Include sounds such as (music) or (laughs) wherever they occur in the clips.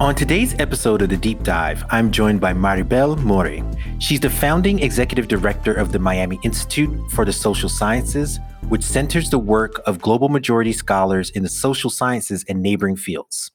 On today's episode of The Deep Dive, I'm joined by Maribel Morey. She's the founding executive director of the Miami Institute for the Social Sciences, which centers the work of global majority scholars in the social sciences and neighboring fields.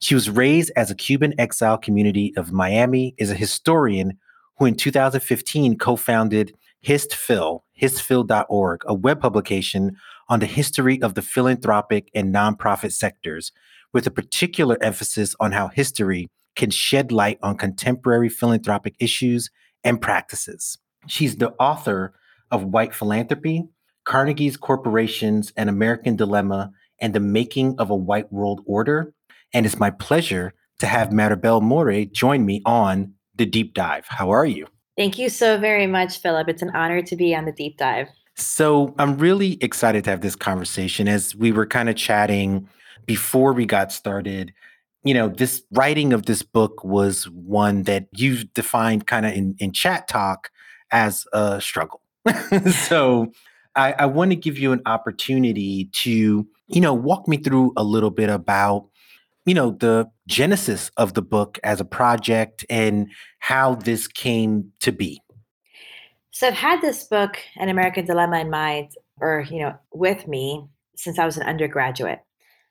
She was raised as a Cuban exile community of Miami, is a historian who in 2015 co-founded HistPhil, histphil.org, a web publication on the history of the philanthropic and nonprofit sectors, with a particular emphasis on how history can shed light on contemporary philanthropic issues and practices. She's the author of White Philanthropy, Carnegie's Corporations, An American Dilemma, and the Making of a White World Order. And it's my pleasure to have Maribel Morey join me on the deep dive. How are you? Thank you so very much, Philip. It's an honor to be on the deep dive. So, I'm really excited to have this conversation as we were kind of chatting before we got started, you know, this writing of this book was one that you've defined kind of in, in chat talk as a struggle. (laughs) so I, I want to give you an opportunity to, you know, walk me through a little bit about, you know, the genesis of the book as a project and how this came to be. So I've had this book, An American Dilemma, in mind, or, you know, with me since I was an undergraduate.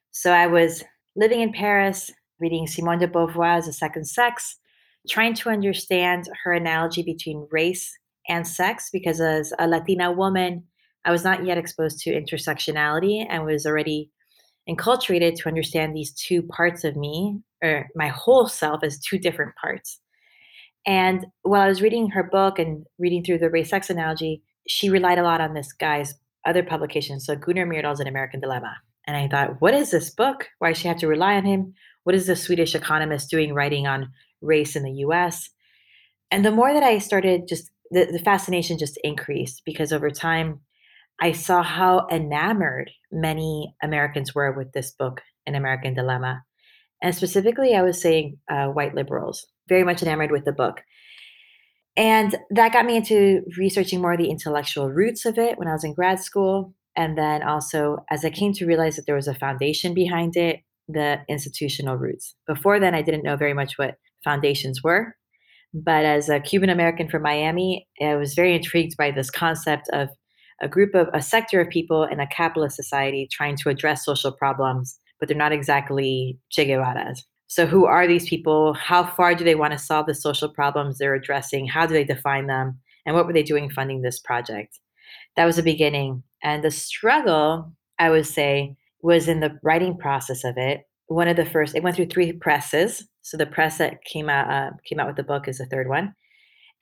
So I was living in Paris, reading Simone de Beauvoir's The Second Sex, trying to understand her analogy between race and sex, because as a Latina woman, I was not yet exposed to intersectionality and was already enculturated to understand these two parts of me, or my whole self, as two different parts. And while I was reading her book and reading through the race sex analogy, she relied a lot on this guy's other publications. So Gunnar Myrdal's An American Dilemma. And I thought, what is this book? Why does she have to rely on him? What is the Swedish economist doing writing on race in the US? And the more that I started, just the, the fascination just increased because over time, I saw how enamored many Americans were with this book, An American Dilemma. And specifically, I was saying uh, white liberals, very much enamored with the book. And that got me into researching more the intellectual roots of it when I was in grad school. And then also, as I came to realize that there was a foundation behind it, the institutional roots. Before then, I didn't know very much what foundations were. But as a Cuban American from Miami, I was very intrigued by this concept of a group of a sector of people in a capitalist society trying to address social problems, but they're not exactly Che Guevara's. So, who are these people? How far do they want to solve the social problems they're addressing? How do they define them? And what were they doing funding this project? That was the beginning. And the struggle, I would say, was in the writing process of it. One of the first, it went through three presses. So the press that came out uh, came out with the book is the third one.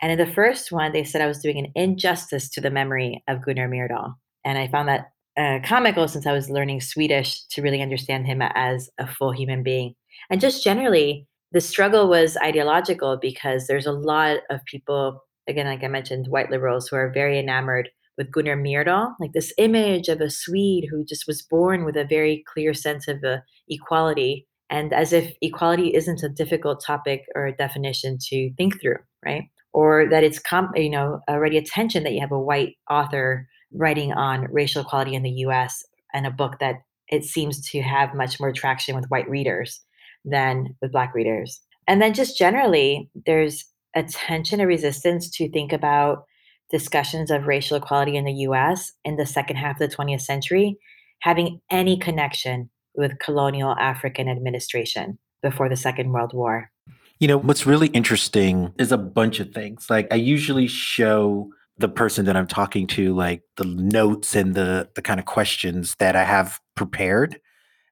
And in the first one, they said I was doing an injustice to the memory of Gunnar Myrdal. And I found that uh, comical since I was learning Swedish to really understand him as a full human being. And just generally, the struggle was ideological because there's a lot of people, again, like I mentioned, white liberals who are very enamored with Gunnar Myrdal, like this image of a Swede who just was born with a very clear sense of uh, equality, and as if equality isn't a difficult topic or a definition to think through, right? Or that it's com- you know already attention that you have a white author writing on racial equality in the U.S. and a book that it seems to have much more traction with white readers than with black readers. And then just generally, there's a tension, a resistance to think about discussions of racial equality in the US in the second half of the 20th century having any connection with colonial African administration before the Second World War. You know, what's really interesting is a bunch of things. Like I usually show the person that I'm talking to like the notes and the the kind of questions that I have prepared.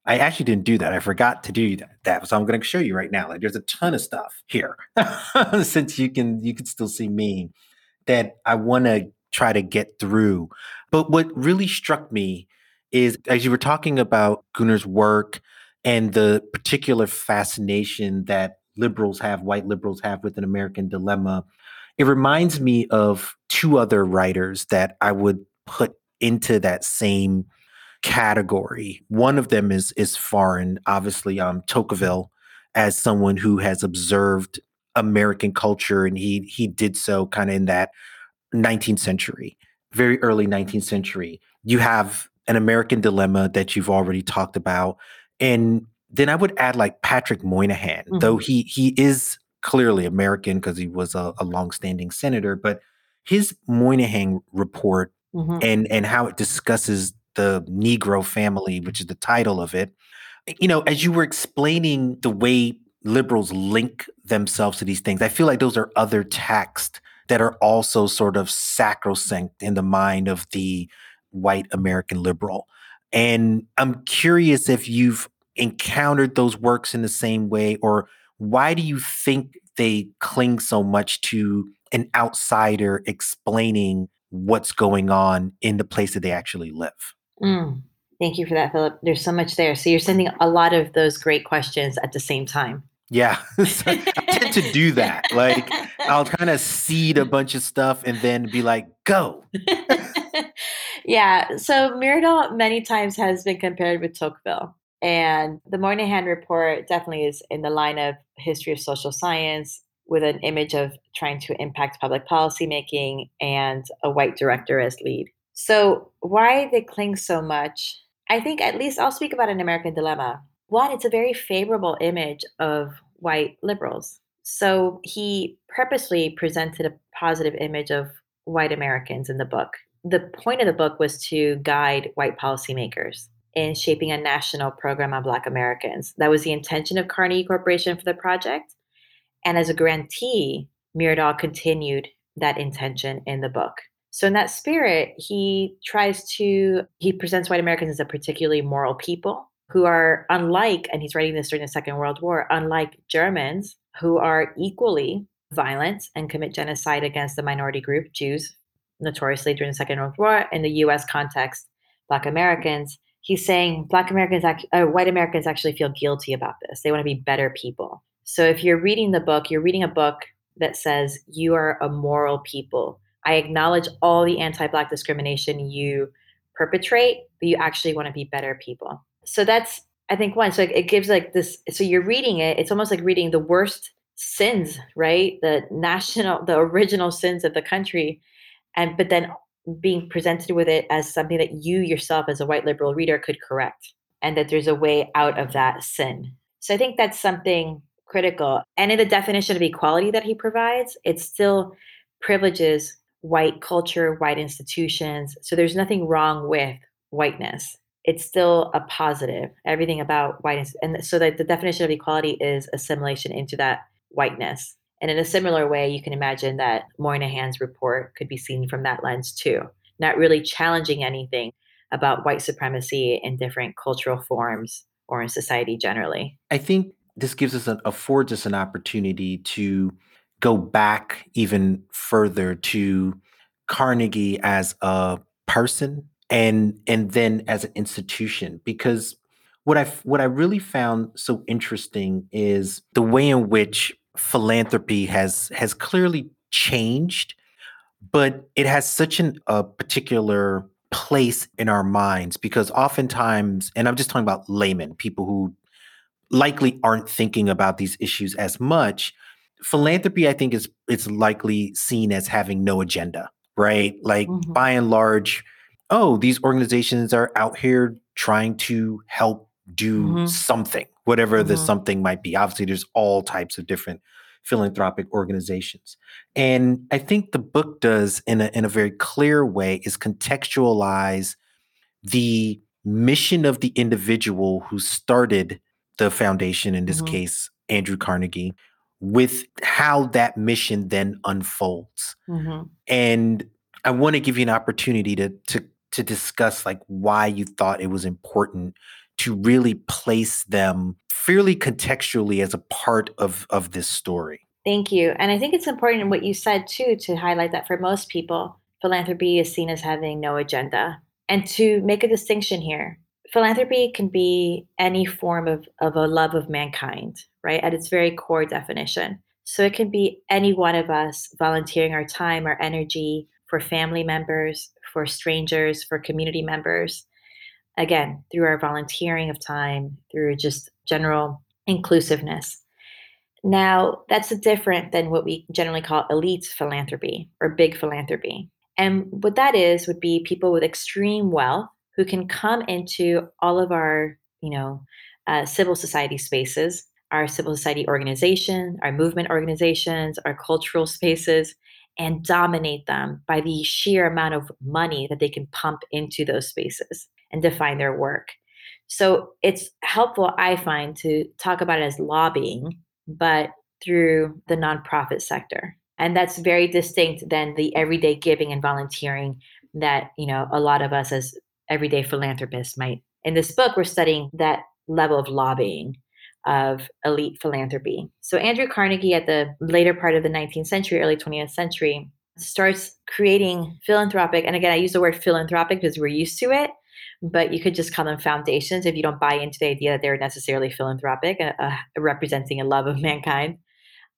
I actually didn't do that. I forgot to do that. So I'm going to show you right now. Like there's a ton of stuff here. (laughs) Since you can you can still see me that I want to try to get through. But what really struck me is as you were talking about Gunnar's work and the particular fascination that liberals have, white liberals have with an American dilemma, it reminds me of two other writers that I would put into that same category. One of them is is foreign, obviously, um, Tocqueville, as someone who has observed American culture, and he he did so kind of in that 19th century, very early 19th century. You have an American dilemma that you've already talked about, and then I would add like Patrick Moynihan, mm-hmm. though he he is clearly American because he was a, a longstanding senator, but his Moynihan report mm-hmm. and and how it discusses the Negro family, which is the title of it. Eh, you know, as you were explaining the way liberals link themselves to these things, I feel like those are other texts that are also sort of sacrosanct in the mind of the white American liberal. And I'm curious if you've encountered those works in the same way, or why do you think they cling so much to an outsider explaining what's going on in the place that they actually live? Mm, thank you for that, Philip. There's so much there. So you're sending a lot of those great questions at the same time. Yeah, (laughs) I tend to do that. Like I'll (laughs) kind of seed a bunch of stuff and then be like, "Go." (laughs) yeah. So Myrdal many times has been compared with Tocqueville, and the Moynihan report definitely is in the line of history of social science with an image of trying to impact public policy making and a white director as lead. So, why they cling so much? I think at least I'll speak about an American dilemma. One, it's a very favorable image of white liberals. So, he purposely presented a positive image of white Americans in the book. The point of the book was to guide white policymakers in shaping a national program on Black Americans. That was the intention of Carnegie Corporation for the project. And as a grantee, Myrdal continued that intention in the book. So in that spirit, he tries to he presents white Americans as a particularly moral people who are unlike, and he's writing this during the Second World War, unlike Germans who are equally violent and commit genocide against the minority group, Jews, notoriously during the Second World War. In the U.S. context, Black Americans. He's saying Black Americans, uh, white Americans actually feel guilty about this. They want to be better people. So if you're reading the book, you're reading a book that says you are a moral people I acknowledge all the anti Black discrimination you perpetrate, but you actually want to be better people. So that's, I think, one. So it gives like this, so you're reading it, it's almost like reading the worst sins, right? The national, the original sins of the country. And, but then being presented with it as something that you yourself, as a white liberal reader, could correct, and that there's a way out of that sin. So I think that's something critical. And in the definition of equality that he provides, it still privileges white culture, white institutions. So there's nothing wrong with whiteness. It's still a positive. Everything about whiteness. And so that the definition of equality is assimilation into that whiteness. And in a similar way, you can imagine that Moynihan's report could be seen from that lens too, not really challenging anything about white supremacy in different cultural forms or in society generally. I think this gives us an affords us an opportunity to go back even further to Carnegie as a person and and then as an institution because what I what I really found so interesting is the way in which philanthropy has has clearly changed but it has such an, a particular place in our minds because oftentimes and I'm just talking about laymen people who likely aren't thinking about these issues as much philanthropy, I think, is it's likely seen as having no agenda, right? Like mm-hmm. by and large, oh, these organizations are out here trying to help do mm-hmm. something, whatever mm-hmm. the something might be. Obviously, there's all types of different philanthropic organizations. And I think the book does in a in a very clear way is contextualize the mission of the individual who started the foundation, in this mm-hmm. case, Andrew Carnegie, with how that mission then unfolds. Mm-hmm. And I want to give you an opportunity to to to discuss like why you thought it was important to really place them fairly contextually as a part of of this story. Thank you. And I think it's important in what you said too to highlight that for most people, philanthropy is seen as having no agenda. And to make a distinction here, philanthropy can be any form of, of a love of mankind, right? At its very core definition. So it can be any one of us volunteering our time, our energy for family members, for strangers, for community members. Again, through our volunteering of time, through just general inclusiveness. Now, that's different than what we generally call elite philanthropy or big philanthropy. And what that is would be people with extreme wealth who can come into all of our, you know, uh, civil society spaces, our civil society organization, our movement organizations, our cultural spaces, and dominate them by the sheer amount of money that they can pump into those spaces and define their work. So it's helpful, I find, to talk about it as lobbying, but through the nonprofit sector. And that's very distinct than the everyday giving and volunteering that, you know, a lot of us as everyday philanthropists might. In this book, we're studying that level of lobbying of elite philanthropy. So Andrew Carnegie at the later part of the 19th century, early 20th century, starts creating philanthropic, and again, I use the word philanthropic because we're used to it, but you could just call them foundations if you don't buy into the idea that they're necessarily philanthropic, uh, uh, representing a love of mankind.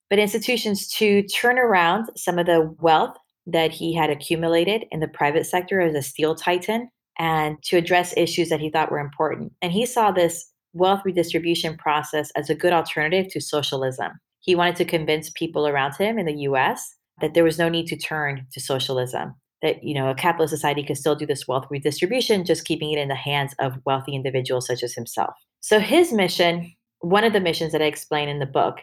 But institutions to turn around some of the wealth that he had accumulated in the private sector as a steel titan and to address issues that he thought were important. And he saw this wealth redistribution process as a good alternative to socialism. He wanted to convince people around him in the US that there was no need to turn to socialism, that you know, a capitalist society could still do this wealth redistribution just keeping it in the hands of wealthy individuals such as himself. So his mission, one of the missions that I explain in the book,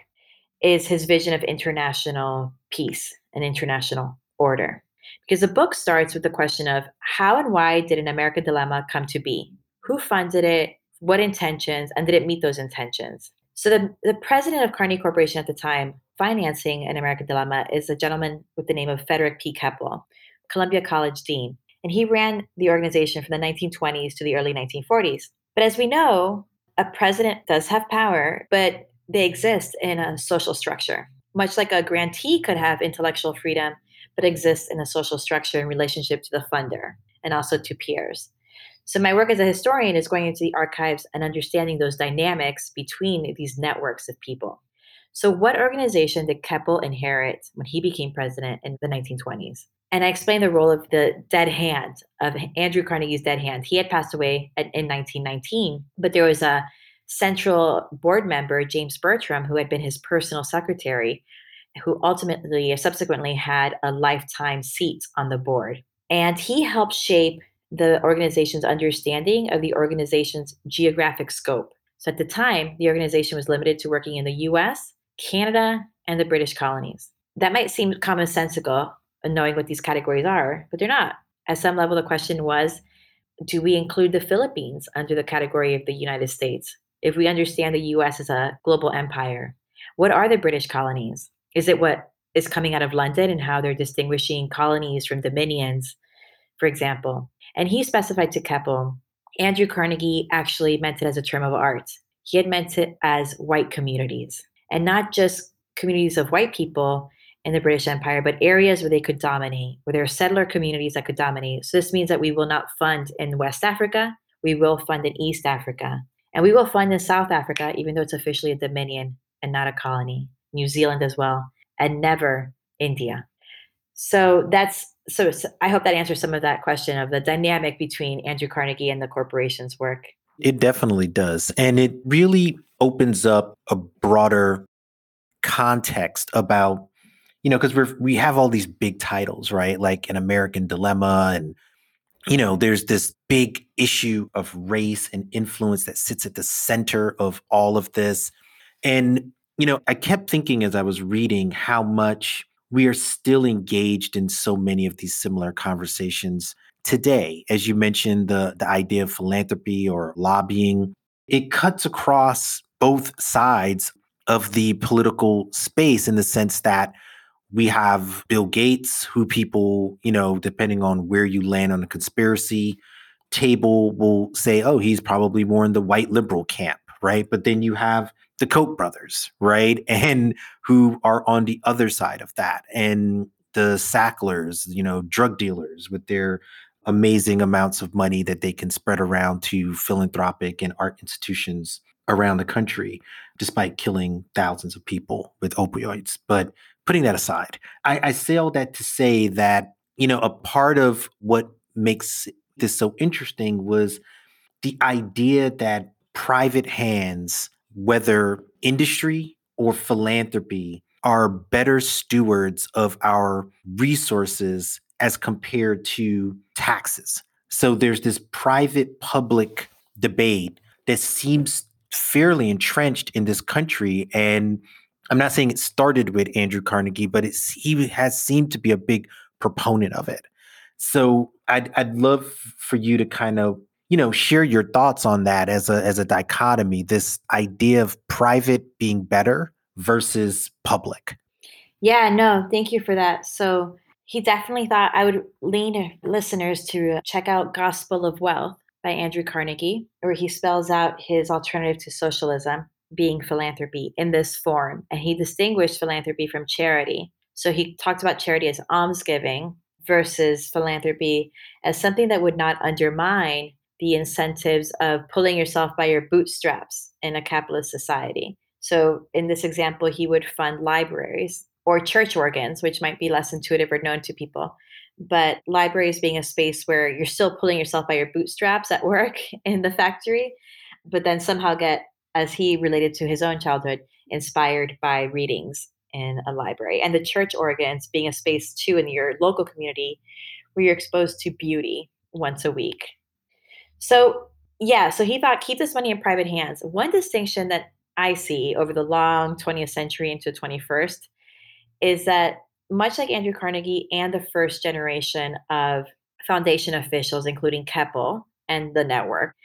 is his vision of international peace and international order. Because the book starts with the question of how and why did an American dilemma come to be? Who funded it? What intentions? And did it meet those intentions? So the, the president of Carnegie Corporation at the time, financing an American dilemma, is a gentleman with the name of Frederick P. Keppel, Columbia College dean. And he ran the organization from the 1920s to the early 1940s. But as we know, a president does have power, but they exist in a social structure. Much like a grantee could have intellectual freedom, but exists in a social structure in relationship to the funder and also to peers. So, my work as a historian is going into the archives and understanding those dynamics between these networks of people. So, what organization did Keppel inherit when he became president in the 1920s? And I explain the role of the dead hand, of Andrew Carnegie's dead hand. He had passed away in 1919, but there was a central board member, James Bertram, who had been his personal secretary, who ultimately subsequently had a lifetime seat on the board. And he helped shape the organization's understanding of the organization's geographic scope. So at the time, the organization was limited to working in the US, Canada, and the British colonies. That might seem commonsensical, uh, knowing what these categories are, but they're not. At some level, the question was do we include the Philippines under the category of the United States? If we understand the US as a global empire, what are the British colonies? Is it what is coming out of London and how they're distinguishing colonies from dominions, for example? And he specified to Keppel, Andrew Carnegie actually meant it as a term of art. He had meant it as white communities, and not just communities of white people in the British Empire, but areas where they could dominate, where there are settler communities that could dominate. So this means that we will not fund in West Africa, we will fund in East Africa, and we will fund in South Africa, even though it's officially a dominion and not a colony. New Zealand as well, and never India. So that's so I hope that answers some of that question of the dynamic between Andrew Carnegie and the corporation's work. It definitely does. And it really opens up a broader context about, you know, because we're we have all these big titles, right? Like an American dilemma and you know, there's this big issue of race and influence that sits at the center of all of this. And you know, I kept thinking as I was reading how much we are still engaged in so many of these similar conversations today. As you mentioned, the, the idea of philanthropy or lobbying, it cuts across both sides of the political space in the sense that we have Bill Gates, who people, you know, depending on where you land on the conspiracy table, will say, oh, he's probably more in the white liberal camp, right? But then you have the Koch brothers, right? (laughs) And who are on the other side of that. And the Sacklers, you know, drug dealers with their amazing amounts of money that they can spread around to philanthropic and art institutions around the country, despite killing thousands of people with opioids. But putting that aside, I, I say all that to say that, you know, a part of what makes this so interesting was the idea that private hands, whether industry or philanthropy, are better stewards of our resources as compared to taxes. So there's this private public debate that seems fairly entrenched in this country. And I'm not saying it started with Andrew Carnegie, but he has seemed to be a big proponent of it. So I'd, I'd love for you to kind of you know share your thoughts on that as a as a dichotomy this idea of private being better versus public yeah no thank you for that so he definitely thought i would lean listeners to uh, check out gospel of wealth by Andrew Carnegie, where he spells out his alternative to socialism being philanthropy in this form. And he distinguished philanthropy from charity. So he talked about charity as almsgiving versus philanthropy as something that would not undermine the incentives of pulling yourself by your bootstraps in a capitalist society. So, in this example, he would fund libraries or church organs, which might be less intuitive or known to people, but libraries being a space where you're still pulling yourself by your bootstraps at work (laughs) in the factory, but then somehow get, as he related to his own childhood, inspired by readings in a library. And the church organs being a space too in your local community where you're exposed to beauty once a week. So, yeah, so he thought keep this money in private hands. One distinction that I see over the long 20th century into the 21st is that much like Andrew Carnegie and the first generation of foundation officials, including Keppel and the network,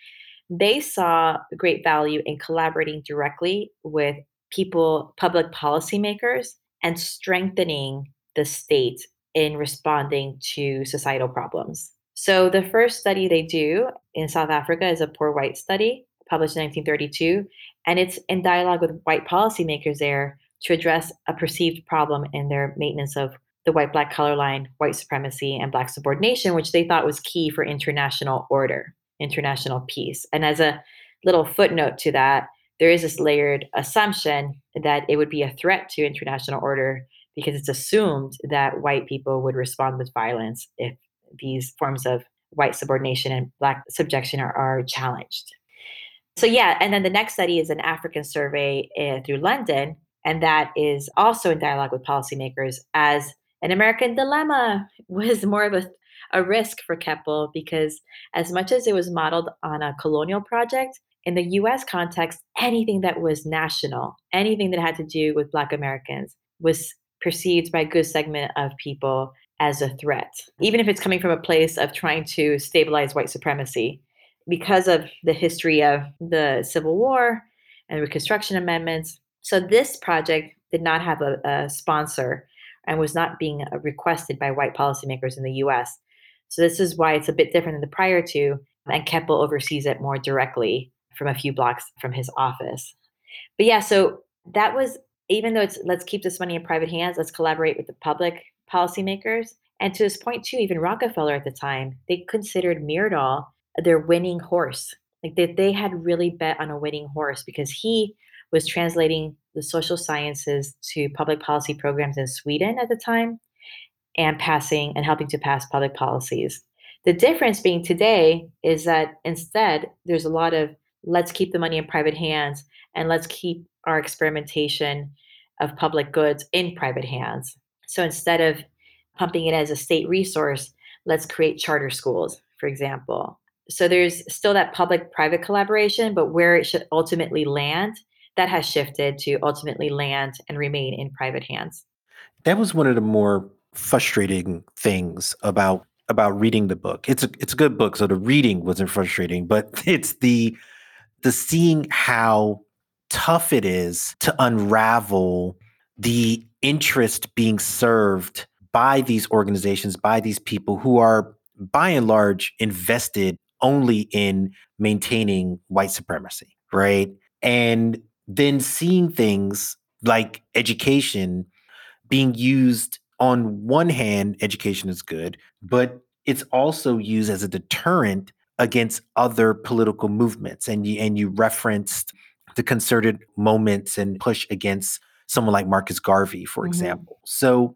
they saw great value in collaborating directly with people, public policymakers, and strengthening the state in responding to societal problems. So, the first study they do in South Africa is a poor white study published in 1932, and it's in dialogue with white policymakers there to address a perceived problem in their maintenance of the white black color line, white supremacy, and black subordination, which they thought was key for international order, international peace. And as a little footnote to that, there is this layered assumption that it would be a threat to international order because it's assumed that white people would respond with violence if these forms of white subordination and black subjection are, are challenged. So, yeah, and then the next study is an African survey uh, through London and that is also in dialogue with policymakers as an American dilemma (laughs) was more of a, a risk for Keppel because as much as it was modeled on a colonial project, in the US context, anything that was national, anything that had to do with Black Americans was perceived by a good segment of people as a threat, even if it's coming from a place of trying to stabilize white supremacy. Because of the history of the Civil War and Reconstruction Amendments, so this project did not have a, a sponsor and was not being uh, requested by white policymakers in the US. So this is why it's a bit different than the prior two, and Keppel oversees it more directly from a few blocks from his office. But yeah, so that was even though it's let's keep this money in private hands, let's collaborate with the public policymakers. And to this point, too, even Rockefeller at the time, they considered Myrdal their winning horse. Like they, they had really bet on a winning horse because he was translating the social sciences to public policy programs in Sweden at the time and passing and helping to pass public policies. The difference being today is that instead there's a lot of let's keep the money in private hands and let's keep our experimentation of public goods in private hands. So instead of pumping it as a state resource, let's create charter schools, for example. So there's still that public private collaboration, but where it should ultimately land that has shifted to ultimately land and remain in private hands. That was one of the more frustrating things about about reading the book. It's a it's a good book, so the reading wasn't frustrating, but (laughs) it's the the seeing how tough it is to unravel the interest being served by these organizations, by these people who are by and large invested only in maintaining white supremacy, right? And then seeing things like education being used on one hand, education is good, but it's also used as a deterrent against other political movements. And you and you referenced the concerted moments and push against someone like Marcus Garvey, for mm-hmm. example. So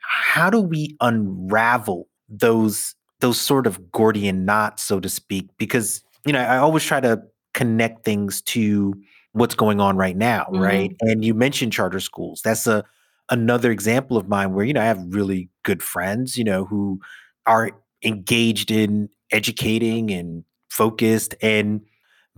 how do we unravel those those sort of Gordian knots, so to speak? Because you know, I always try to connect things to what's going on right now, mm-hmm. right? And you mentioned charter schools. That's a another example of mine where you know I have really good friends, you know, who are engaged in educating and focused and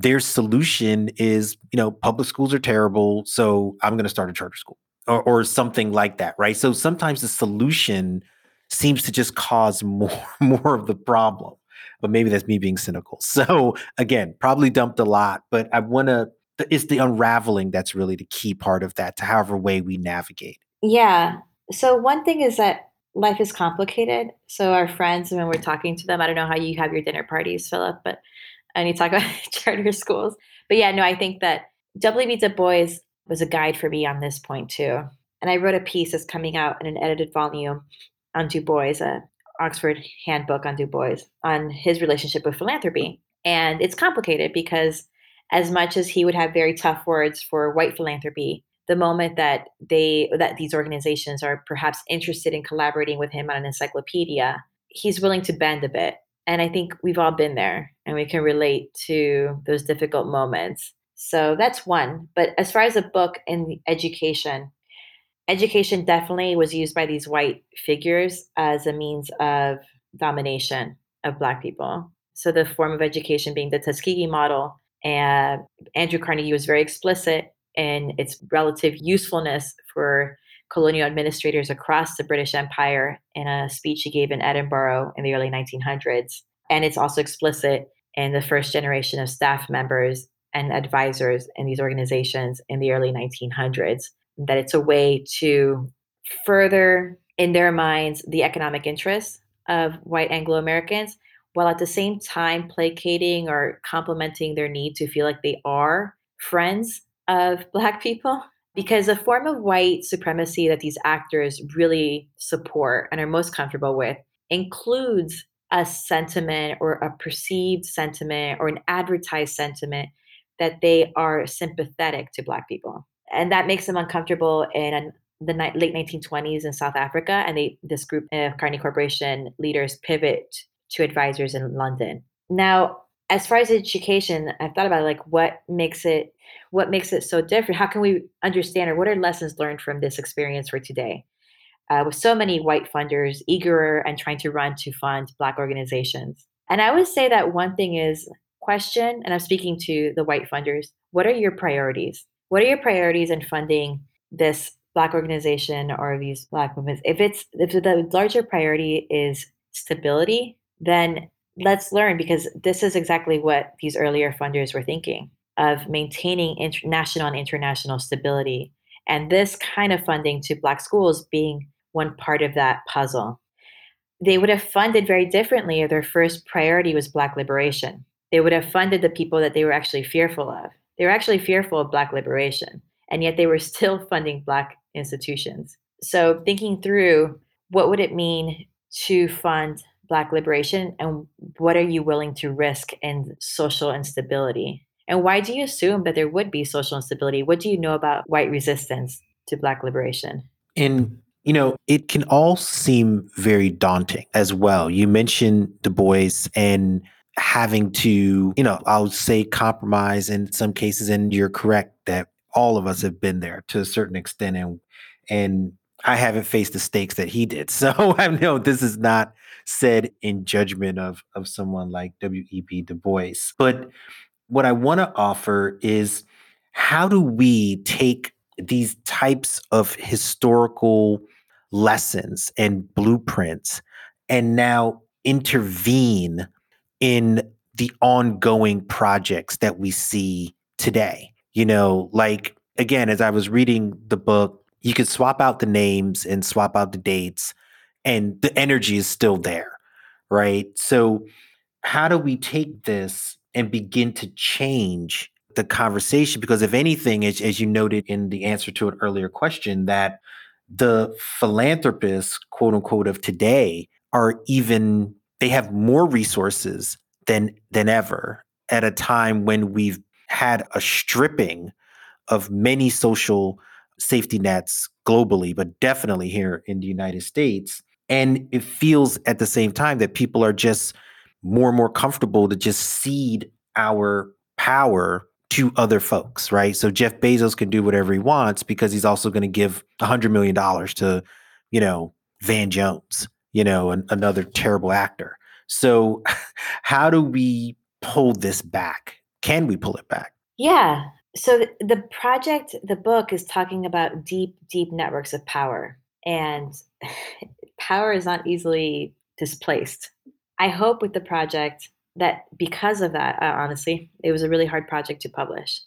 their solution is, you know, public schools are terrible, so I'm going to start a charter school or, or something like that, right? So sometimes the solution seems to just cause (laughs) more more of the problem. But maybe that's me being cynical. (laughs) So again, probably dumped a lot, but I want to it's the unraveling that's really the key part of that to however way we navigate. Yeah. So one thing is that life is complicated. So our friends, when we're talking to them, I don't know how you have your dinner parties, Philip, but and you talk about (laughs) charter schools. But yeah, no, I think that W.B. Du Bois was a guide for me on this point too. And I wrote a piece that's coming out in an edited volume on Du Bois, a Oxford handbook on Du Bois, on his relationship with philanthropy. And it's complicated because as much as he would have very tough words for white philanthropy, the moment that they that these organizations are perhaps interested in collaborating with him on an encyclopedia, he's willing to bend a bit and I think we've all been there and we can relate to those difficult moments. So that's one. But as far as a book in education, education definitely was used by these white figures as a means of domination of Black people. So the form of education being the Tuskegee model. And Andrew Carnegie was very explicit in its relative usefulness for colonial administrators across the British Empire in a speech he gave in Edinburgh in the early 1900s. And it's also explicit in the first generation of staff members and advisors in these organizations in the early 1900s that it's a way to further in their minds the economic interests of white Anglo Americans while at the same time placating or complementing their need to feel like they are friends of (laughs) Black people because a form of white supremacy that these actors really support and are most comfortable with includes a sentiment or a perceived sentiment or an advertised sentiment that they are sympathetic to black people. And that makes them uncomfortable in the late 1920s in south africa and they this group of carnegie corporation leaders pivot to advisors in london. Now as far as education i've thought about like what makes it what makes it so different? How can we understand or what are lessons learned from this experience for today? Uh, with so many white funders eager and trying to run to fund black organizations. And i would say that one thing is question and i'm speaking to the white funders what are your priorities? What are your priorities in funding this black organization or these black movements? If it's if the larger priority is stability then let's learn because this is exactly what these earlier funders were thinking of maintaining national and international stability. And this kind of funding to Black schools being one part of that puzzle. They would have funded very differently if their first priority was Black liberation. They would have funded the people that they were actually fearful of. They were actually fearful of Black liberation, and yet they were (laughs) still funding Black institutions. So, thinking through what would it mean to fund Black liberation and what are you willing to risk in social instability? And why do you assume that there would be social instability? What do you know about white resistance to Black liberation? And, you know, it can all seem very daunting as well. You mentioned Du Bois and having to, you know, I would say compromise in some cases. And you're correct that all of us have been there to a certain extent. And, and I haven't faced the stakes that he did. (laughs) So I know this is not said in judgment of of someone like W.E.B. Du Bois. But what I want to offer is how do we take these types of historical lessons and blueprints and now intervene in the ongoing projects that we see today? You know, like again, as I was reading the book, you could swap out the names and swap out the dates and the energy is still there, right? So, how do we take this and begin to change the conversation? Because, if anything, as, as you noted in the answer to an earlier question, that the philanthropists, quote unquote, of today are even they have more resources than than ever at a time when we've had a stripping of many social safety nets globally, but definitely here in the United States. And it feels at the same time that people are just more and more comfortable to just cede our power to other folks, right? So Jeff Bezos can do whatever he wants because he's also going to give a hundred million dollars to, you know, Van Jones, you know, an, another terrible actor. So (laughs) how do we pull this back? Can we pull it back? Yeah. So the, the project, the book is talking about deep, deep networks of power. And (laughs) power is not easily displaced. I hope with the project that because of that, uh, honestly, it was a really hard project to publish.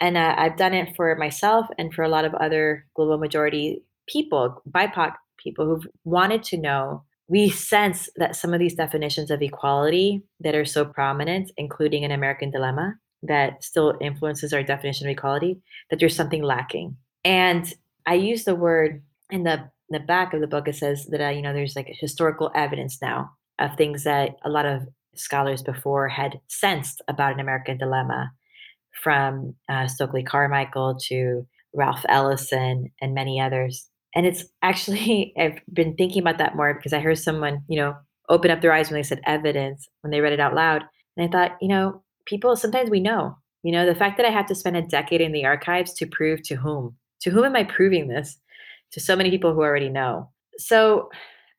And uh, I've done it for myself and for a lot of other global majority people, BIPOC people who've wanted to know. We sense that some of these definitions of equality that are so prominent, including an American dilemma, that still influences our definition of equality, that there's something lacking. And I use the word in the in the back of the book. It says that uh, you know there's like historical evidence now of things that a lot of scholars before had sensed about an American dilemma, from uh, Stokely Carmichael to Ralph Ellison and many others. And it's actually (laughs) I've been thinking about that more because I heard someone you know open up their eyes when they said evidence when they read it out loud, and I thought you know people sometimes we know. You know, the fact that I have to spend a decade in the archives to prove to whom? To whom am I proving this? To so many people who already know. So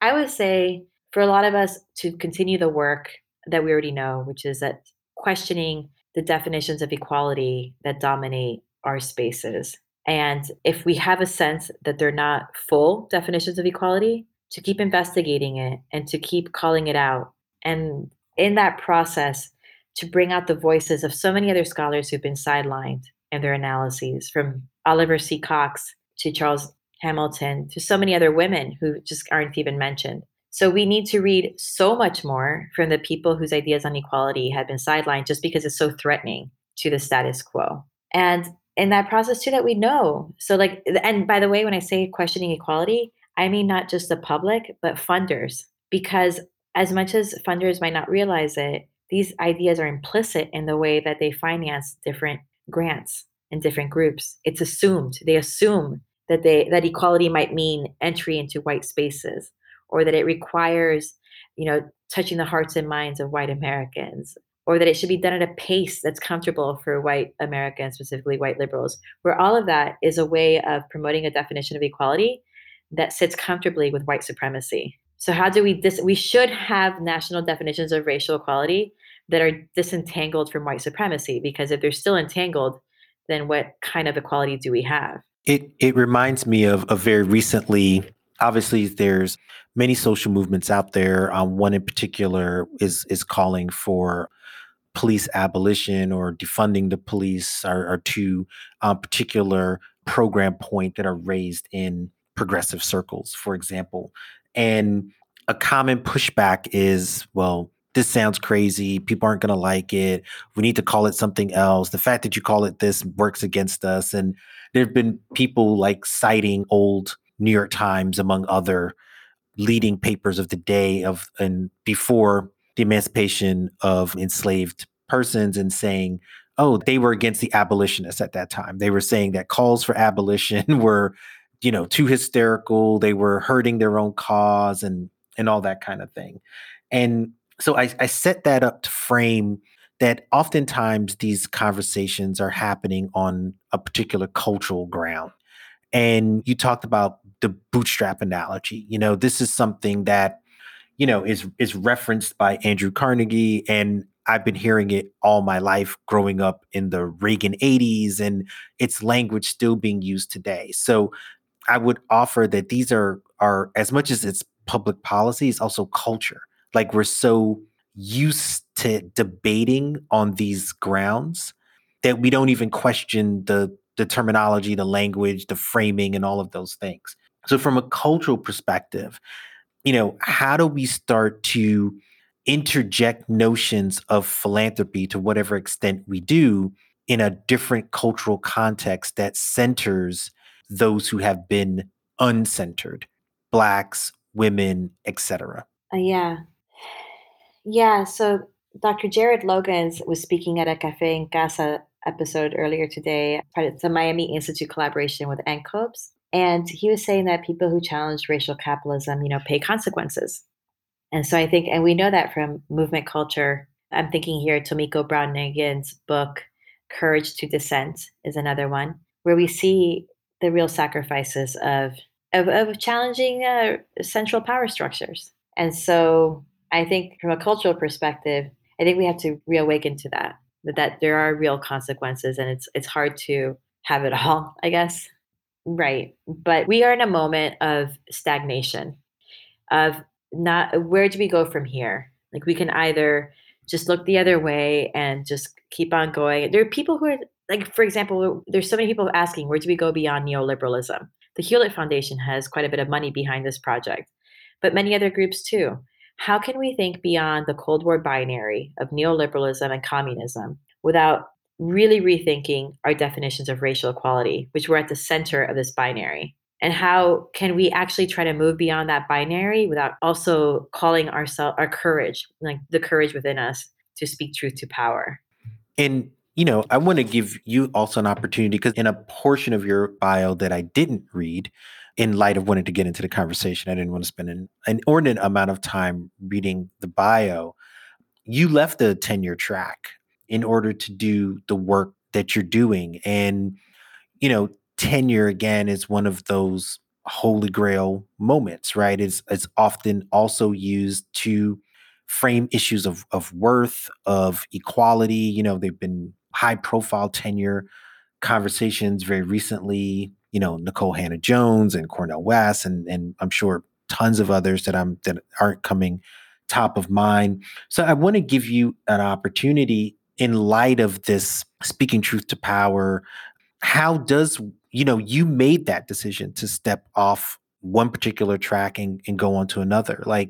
I would say for a lot of us to continue the work that we already know, which is that questioning the definitions of equality that dominate our spaces. And if we have a sense that they're not full definitions of equality, to keep investigating it and to keep calling it out. And in that process, to bring out the voices of so many other scholars who've been sidelined in their analyses, from Oliver C. Cox to Charles Hamilton to so many other women who just aren't even mentioned. So we need to read so much more from the people whose ideas on equality have been sidelined just because it's so threatening to the status quo. And in that process too that we know. So like and by the way when I say questioning equality, I mean not just the public, but funders because as much as funders might not realize it, these ideas are implicit in the way that they finance different grants and different groups. It's assumed. They assume that they that equality might mean entry into white spaces or that it requires, you know, touching the hearts and minds of white Americans or that it should be done at a pace that's comfortable for white Americans, specifically white liberals, where all of that is a way of promoting a definition of equality that sits comfortably with white supremacy. So how do we dis- we should have national definitions of racial equality that are disentangled from white supremacy because if they're still entangled, then what kind of equality do we have? It it reminds me of a very recently obviously there's many social movements out there. Um, one in particular is is calling for police abolition or defunding the police are, are two um, particular program point that are raised in progressive circles, for example. And a common pushback is, well, this sounds crazy. People aren't going to like it. We need to call it something else. The fact that you call it this works against us. And there have been people like citing old New York Times, among other leading papers of the day of and before the emancipation of enslaved persons and saying, oh, they were against the abolitionists at that time. They were saying that calls for abolition (laughs) were, you know, too hysterical. They were hurting their own cause and and all that kind of thing. And so I, I set that up to frame that oftentimes these conversations are happening on a particular cultural ground. And you talked about the bootstrap analogy. You know, this is something that, you know, is is referenced by Andrew Carnegie and I've been hearing it all my life growing up in the Reagan 80s and it's language still being used today. So I would offer that these are are as much as it's public policy, it's also culture. Like we're so used to debating on these grounds that we don't even question the the terminology, the language, the framing, and all of those things. So, from a cultural perspective, you know, how do we start to interject notions of philanthropy to whatever extent we do in a different cultural context that centers those who have been uncentered, blacks, women, etc. Uh, yeah. Yeah, so Dr. Jared Loggins was speaking at a Cafe in Casa episode earlier today. It's a Miami Institute collaboration with NCOPS. And he was saying that people who challenge racial capitalism, you know, pay consequences. And so I think, and we know that from movement culture. I'm thinking here, Tomiko Brown Nagin's book, Courage to Dissent, is another one, where we see the real sacrifices of of, of challenging uh, central power structures. And so I think from a cultural perspective, I think we have to reawaken to that, that, that there are real consequences and it's it's hard to have it (laughs) all, I guess. Right. But we are in a moment of stagnation, of not where do we go from here? Like we can either just look the other way and just keep on going. There are people who are like, for example, there's so many people asking, where do we go beyond neoliberalism? The Hewlett Foundation has quite a bit of money behind this project, but many other groups too. How can we think beyond the Cold War binary of neoliberalism and communism without really rethinking our definitions of racial equality, which were at the center of this binary? and how can we actually try to move beyond that binary without also calling ourselves our courage like the courage within us to speak truth to power and you know i want to give you also an opportunity because in a portion of your bio that i didn't read in light of wanting to get into the conversation i didn't want to spend an, inordinate amount of time reading the bio you left the tenure track in order to do the work that you're doing and you know tenure again is one of those holy grail moments, right? It's it's often also used to frame issues of of worth, of equality. You know, they've been high profile tenure conversations very recently. You know, Nikole Hannah-Jones and Cornel West, and and I'm sure tons of others that I'm that aren't coming top of mind. So I want to give you an opportunity in light of this speaking truth to power. How does you know, you made that decision to step off one particular track and, and go on to another. Like,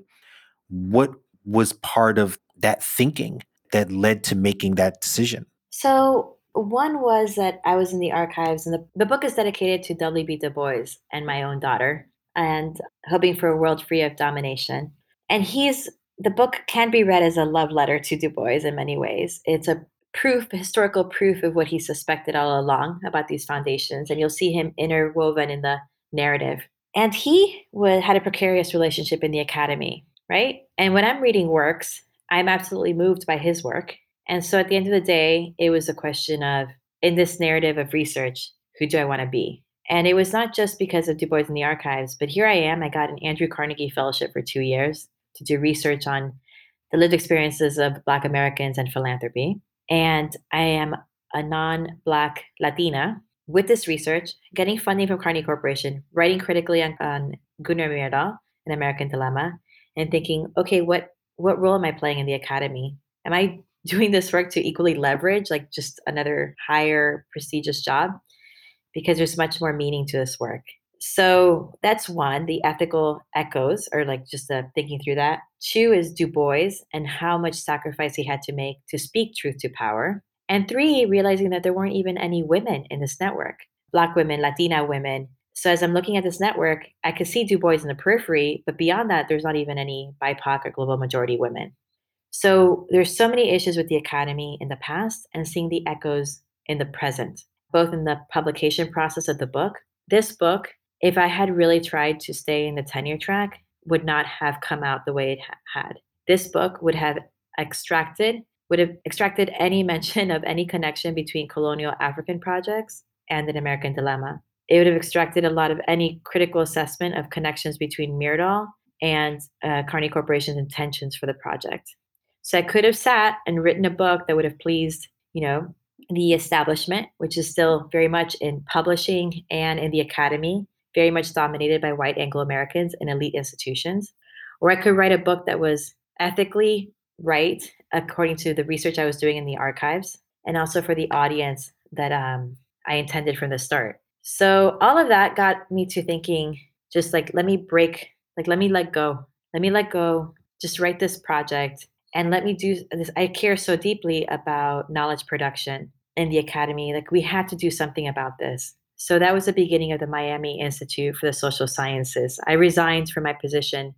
what was part of that thinking that led to making that decision? So, one was that I was in the archives, and the, the book is dedicated to W.B. Du Bois and my own daughter, and hoping for a world free of domination. And he's the book can be read as a love letter to Du Bois in many ways. It's a proof, historical proof of what he suspected all along about these foundations, and you'll see him interwoven in the narrative. And he had a precarious relationship in the academy, right? And when I'm reading works, I'm absolutely moved by his work. And so at the end of the day, it was a question of in this narrative of research, who do I want to be? And it was not just because of Du Bois in the archives, but here I am. I got an Andrew Carnegie Fellowship for two years to do research on the lived experiences of Black Americans and philanthropy and I am a non Black Latina with this research, getting funding from Carnegie Corporation, writing critically on, on Gunnar Myrdal, An American Dilemma, and thinking, okay, what what role am I playing in the academy? Am I doing this work to equally leverage like just another higher prestigious job? Because there's much more meaning to this work. So that's one, the ethical echoes, or like just uh, thinking through that. Two is Du Bois and how much sacrifice he had to make to speak truth to power. And three, realizing that there weren't even any women in this network Black women, Latina women. So as I'm looking at this network, I could see Du Bois in the periphery, but beyond that, there's not even any BIPOC or global majority women. So there's so many issues with the academy in the past and seeing the echoes in the present, both in the publication process of the book. This book if I had really tried to stay in the tenure track, would not have come out the way it ha- had. This book would have extracted would have extracted any (laughs) mention of any connection between colonial African projects and an American dilemma. It would have extracted a lot of any critical assessment of connections between Myrdal and uh, Carnegie Corporation's intentions for the project. So I could have sat and written a book that would have pleased, you know, the establishment, which is still very much in publishing and in the academy, very much dominated by white Anglo Americans and elite institutions. Or I could write a book that was ethically right according to the research I was doing in the archives and also for the audience that um, I intended from the start. So all of that got me to thinking just like, let me break, like, let me let go. Let me let go, just write this project and let me do this. I care so deeply about knowledge production in the academy. Like, we had to do something about this. So that was the beginning of the Miami Institute for the Social Sciences. I resigned from my position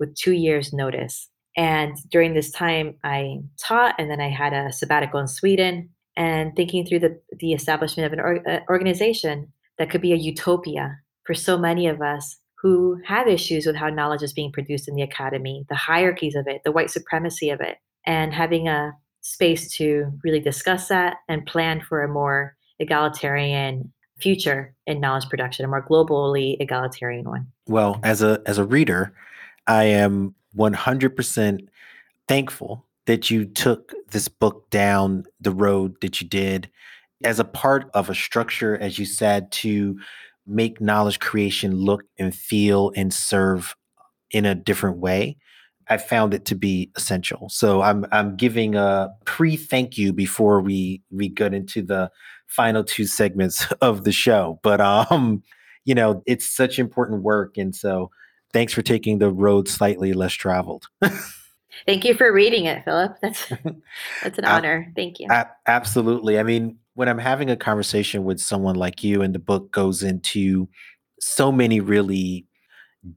with two years' notice. And during this time, I taught, and then I had a sabbatical in Sweden. And thinking through the, the establishment of an or, uh, organization that could be a utopia for so many of us who have issues with how knowledge is being produced in the academy, the hierarchies of it, the white supremacy of it, and having a space to really discuss that and plan for a more egalitarian future in knowledge production, a more globally egalitarian one. Well, as a as a reader, I am 100% thankful that you took this book down the road that you did as a part of a structure, as you said, to make knowledge creation look and feel and serve in a different way. I found it to be essential. So I'm I'm giving a pre thank you before we we get into the final two segments (laughs) of the show. But um, you know, it's such important work, and so thanks for taking the road slightly less traveled. Thank you for reading it, Philip. That's (laughs) that's an honor. Thank you. absolutely. I mean, when I'm having a conversation with someone like you, and the book goes into so many really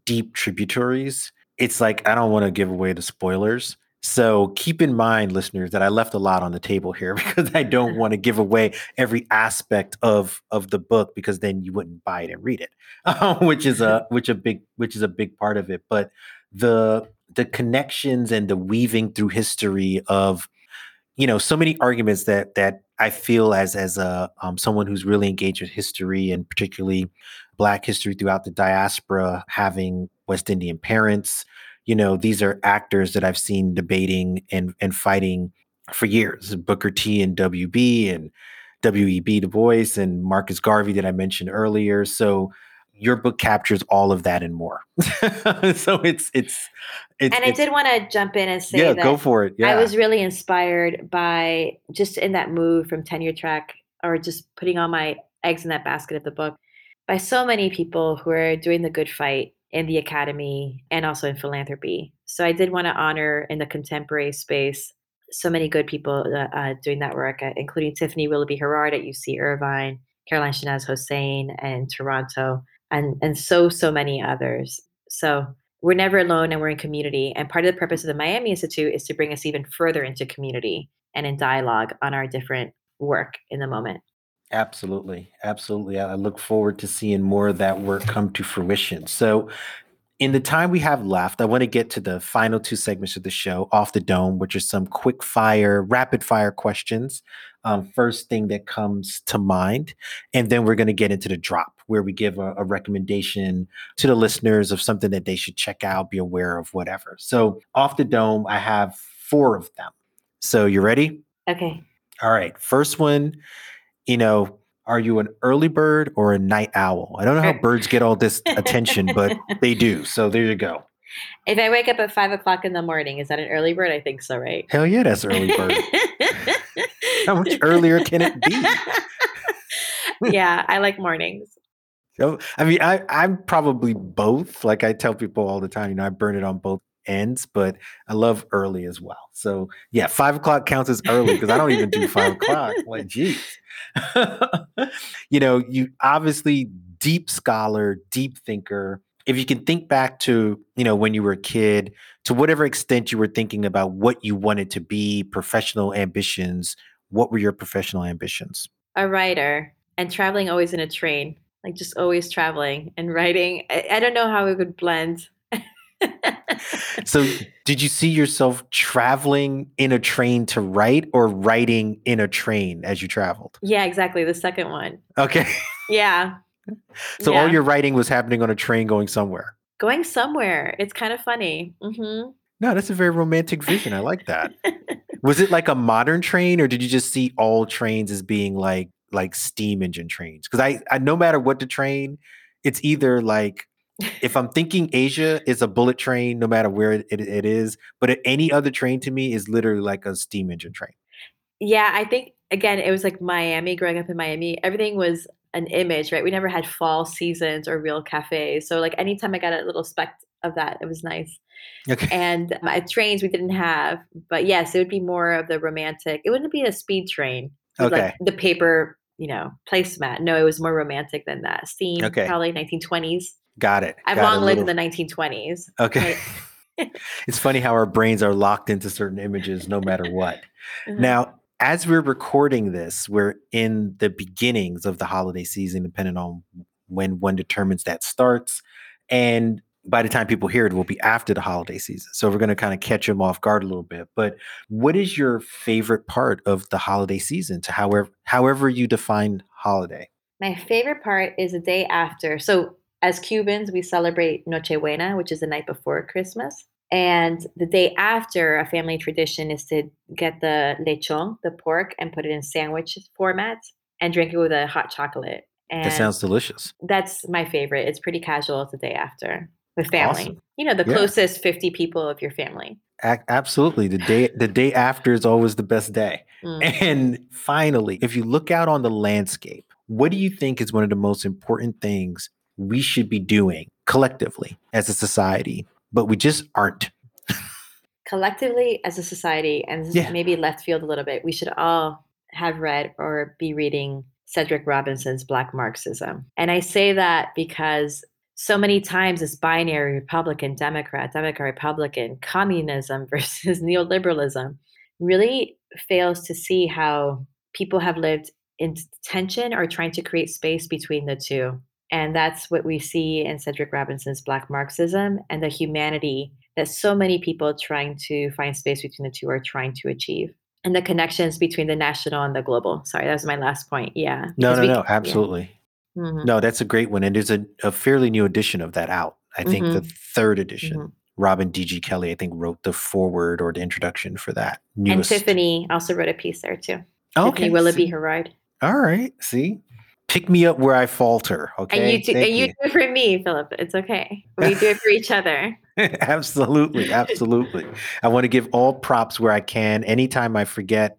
deep tributaries, it's like I don't want to give away the spoilers. So keep in mind, listeners, that I left a lot on the table here (laughs) because I don't want to give away every aspect of of the book because then you wouldn't buy it and read it, (laughs) which is a (laughs) which a big which is a big part of it. But the the connections and the weaving through history of you know so many arguments that that I feel as as a um, someone who's really engaged with history and particularly Black history throughout the diaspora, having West Indian parents you know, these are actors that I've seen debating and and fighting for years. Booker T and WB and W.E.B. Du Bois and Marcus Garvey that I mentioned earlier. So your book captures all of that and more. (laughs) so it's it's it's And I it's, did want to jump in and say yeah, that go for it. Yeah. I was really inspired by just in that move from tenure track or just putting all my eggs in that basket of the book by so many people who are doing the good fight in the academy and also in philanthropy. So I did want to honor in the contemporary space so many good people uh, uh, doing that work, uh, including Tiffany Willoughby Herard at UC Irvine, Caroline Shenaz Hossein in Toronto, and and so so many others. So we're never alone, and we're in community. And part of the purpose of the Miami Institute is to bring us even further into community and in dialogue on our different work in the moment. Absolutely. Absolutely. I look forward to seeing more of that work come to fruition. So, in the time we have left, I want to get to the final two segments of the show, off the dome, which are some quick fire, rapid fire questions. Um, first thing that comes to mind. And then we're going to get into the drop, where we give a, a recommendation to the listeners of something that they should check out, be aware of, whatever. So, off the dome, I have four of them. So, you ready? Okay. All right. First one you know, are you an early bird or a night owl? I don't know how (laughs) birds get all this attention, but they do. So there you go. If I wake up at five o'clock in the morning, is that an early bird? I think so, right? Hell yeah, that's early bird. (laughs) how much earlier can it be? (laughs) yeah, I like mornings. So I mean, I I'm probably both. Like I tell people all the time, you know, I burn it on both ends, but I love early as well. So yeah, five o'clock counts as early because I don't even do five o'clock. (laughs) Like, geez. (laughs) you know, you obviously deep scholar, deep thinker. If you can think back to, you know, when you were a kid, to whatever extent you were thinking about what you wanted to be, professional ambitions, what were your professional ambitions? A writer and traveling always in a train, like just always traveling and writing. I, I don't know how it would blend. (laughs) So did you see yourself traveling in a train to write or writing in a train as you traveled? Yeah exactly the second one. Okay. Yeah. (laughs) So yeah. all your writing was happening on a train going somewhere? Going somewhere. It's kind of funny. Mm-hmm. no that's a very romantic vision. I like that (laughs) was it like a modern train or did you just see all trains as being like like steam engine trains because I, I no matter what the train it's either like if I'm thinking Asia is a bullet train, no matter where it, it, it is, but any other train to me is literally like a steam engine train. Yeah, I think again, it was like Miami, growing up in Miami, everything was an image, right? We never had fall seasons or real cafes. So like anytime I got a little speck of that, it was nice. Okay. (laughs) And my trains we didn't have, but yes, it would be more of the romantic. It wouldn't be a speed train. Okay. Like the paper, you know, placemat. No, it was more romantic than that. Steam, okay. probably 1920s. Got it. I've Got long lived little... in the 1920s. Okay. (laughs) it's funny how our brains are locked into certain images no matter what. Mm-hmm. Now, as we're recording this, we're in the beginnings of the holiday season, depending on when one determines that starts. And by the time people hear it, will be after the holiday season. So we're going to kind of catch them off guard a little bit. But what is your favorite part of the holiday season to however however you define holiday? My favorite part is the day after. So as Cubans, we celebrate Nochebuena, which is the night before Christmas. And the day after, a family tradition is to get the lechon, the pork, and put it in sandwich format and drink it with a hot chocolate. And that sounds delicious. That's my favorite. It's pretty casual It's the day after with family. Awesome. You know, the yeah. closest 50 people of your family. A- absolutely. The day the day after is always the best day. Mm. And finally, if you look out on the landscape, what do you think is one of the most important things we should be doing collectively as a society, but we just aren't? collectively as a society, and yeah. maybe left field a little bit, we should all have read or be reading Cedric Robinson's Black Marxism. And I say that because so many times this binary Republican, Democrat, Democrat, Republican, communism (laughs) versus neoliberalism really fails to see how people have lived in tension or trying to create space between the two. And that's what we see in Cedric Robinson's Black Marxism and the humanity that so many people trying to find space between the two are trying to achieve. And the connections between the national and the global. Sorry, that was my last point. Yeah. No, no, we, no, absolutely. Yeah. Mm-hmm. No, that's a great one. And there's a, a, fairly new edition of that out. I think mm-hmm. the third edition. Mm-hmm. Robin D.G. Kelley, I think, wrote the foreword or the introduction for that. Newest. And Tiffany also wrote a piece there too. Okay. Tiffany Willoughby Herard. All right. See, pick me up where I falter. Okay. And you do, and you, you. do it for me, Philip. It's okay. We do it for each other. (laughs) absolutely. Absolutely. I want to give all props where I can. Anytime I forget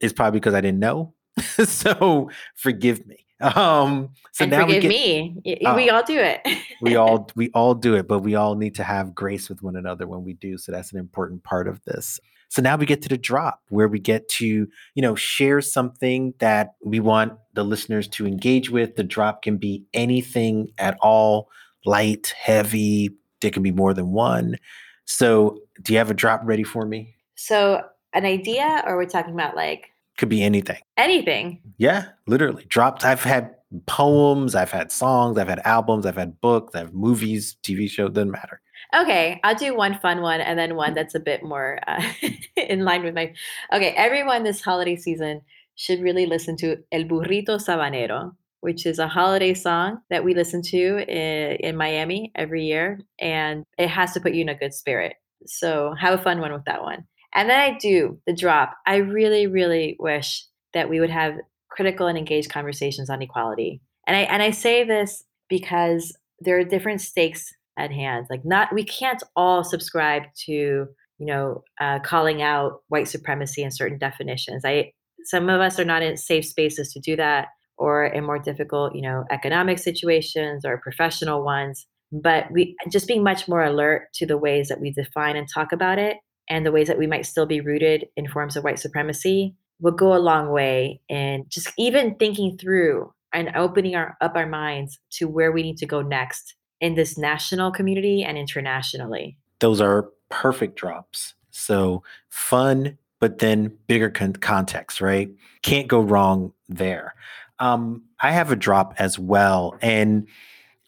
it's probably because I didn't know. (laughs) so forgive me. Um, so and now forgive get, me. Uh, we all do it. we all (laughs) we all do it, but we all need to have grace with one another when we do. So that's an important part of this. So now we get to the drop where we get to, you know, share something that we want the listeners to engage with. The drop can be anything at all, light, heavy, there can be more than one. So, do you have a drop ready for me? So, an idea or we're talking about like could be anything. Anything. Yeah, literally. Dropped. I've had poems, I've had songs, I've had albums, I've had books, I've movies, TV show, doesn't matter. Okay, I'll do one fun one and then one that's a bit more uh, (laughs) in line with my. Okay, everyone this holiday season should really listen to El Burrito Sabanero, which is a holiday song that we listen to in, in Miami every year. And it has to put you in a good spirit. So have a fun one with that one. And then I do the drop. I really, really wish that we would have critical and engaged conversations on equality. And I and I say this because there are different stakes at hand. Like not we can't all subscribe to you know uh, calling out white supremacy in certain definitions. I some of us are not in safe spaces to do that, or in more difficult you know economic situations or professional ones. But we just being much more alert to the ways that we define and talk about it, and the ways that we might still be rooted in forms of white supremacy will go a long way in just even thinking through and opening our, up our minds to where we need to go next in this national community and internationally. Those are perfect drops. So fun, but then bigger con- context, right? Can't go wrong there. Um, I have a drop as well. And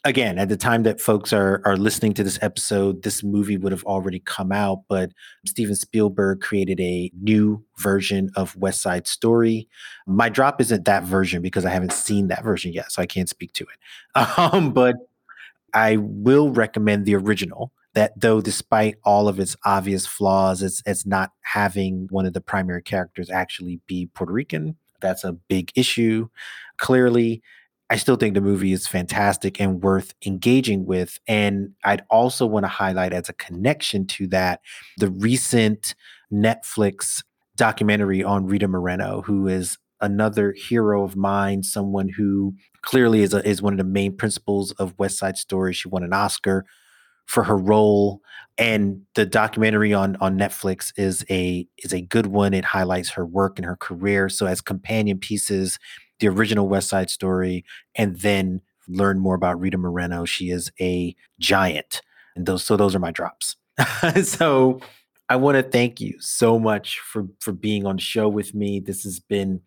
again, at the time that folks are are listening to this episode, this movie would have already come out, but Steven Spielberg created a new version of West Side Story. My drop isn't that version because I haven't seen that version yet, so I can't speak to it. (laughs) Um, but I will recommend the original. That though, despite all of its obvious flaws, it's it's not having one of the primary characters actually be Puerto Rican. That's a big issue. Clearly, I still think the movie is fantastic and worth engaging with. And I'd also want to highlight as a connection to that the recent Netflix documentary on Rita Moreno, who is another hero of mine, someone who clearly is a, is one of the main principles of West Side Story. She won an Oscar for her role, and the documentary on on Netflix is a is a good one. It highlights her work and her career. So as companion pieces, the original West Side Story, and then learn more about Rita Moreno. She is a giant, and those so those are my drops. (laughs) so I want to thank you so much for for being on the show with me. This has been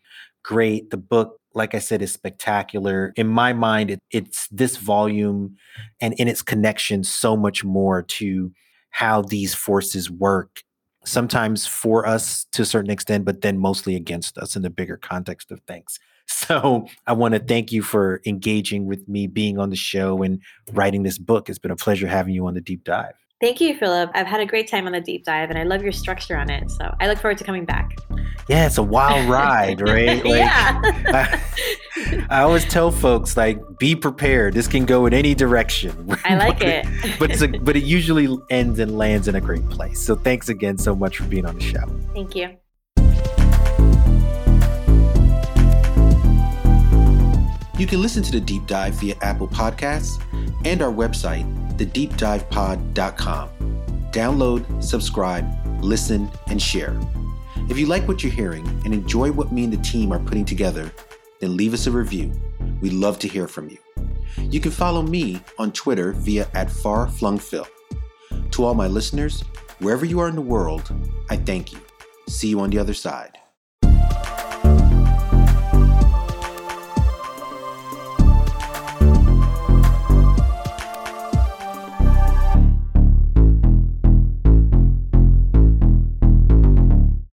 great. The book, like I said, is spectacular. In my mind, it, it's this volume and in its connection so much more to how these forces work sometimes for us to a certain extent, but then mostly against us in the bigger context of things. So I want to thank you for engaging with me, being on the show, and writing this book. It's been a pleasure having you on the deep dive. Thank you, Philip. I've had a great time on the deep dive and I love your structure on it. So I look forward to coming back. Yeah, it's a wild ride, right? (laughs) Like, yeah. (laughs) I, I, always tell folks like be prepared. This can go in any direction. (laughs) I like but it. but a, but it usually ends and lands in a great place. So thanks again so much for being on the show. Thank you. You can listen to the deep dive via Apple Podcasts and our website thedeepdivepod.com. Download, subscribe, listen, and share. If you like what you're hearing and enjoy what me and the team are putting together, then leave us a review. We'd love to hear from you. You can follow me on Twitter via at farflungphil. To all my listeners, wherever you are in the world, I thank you. See you on the other side.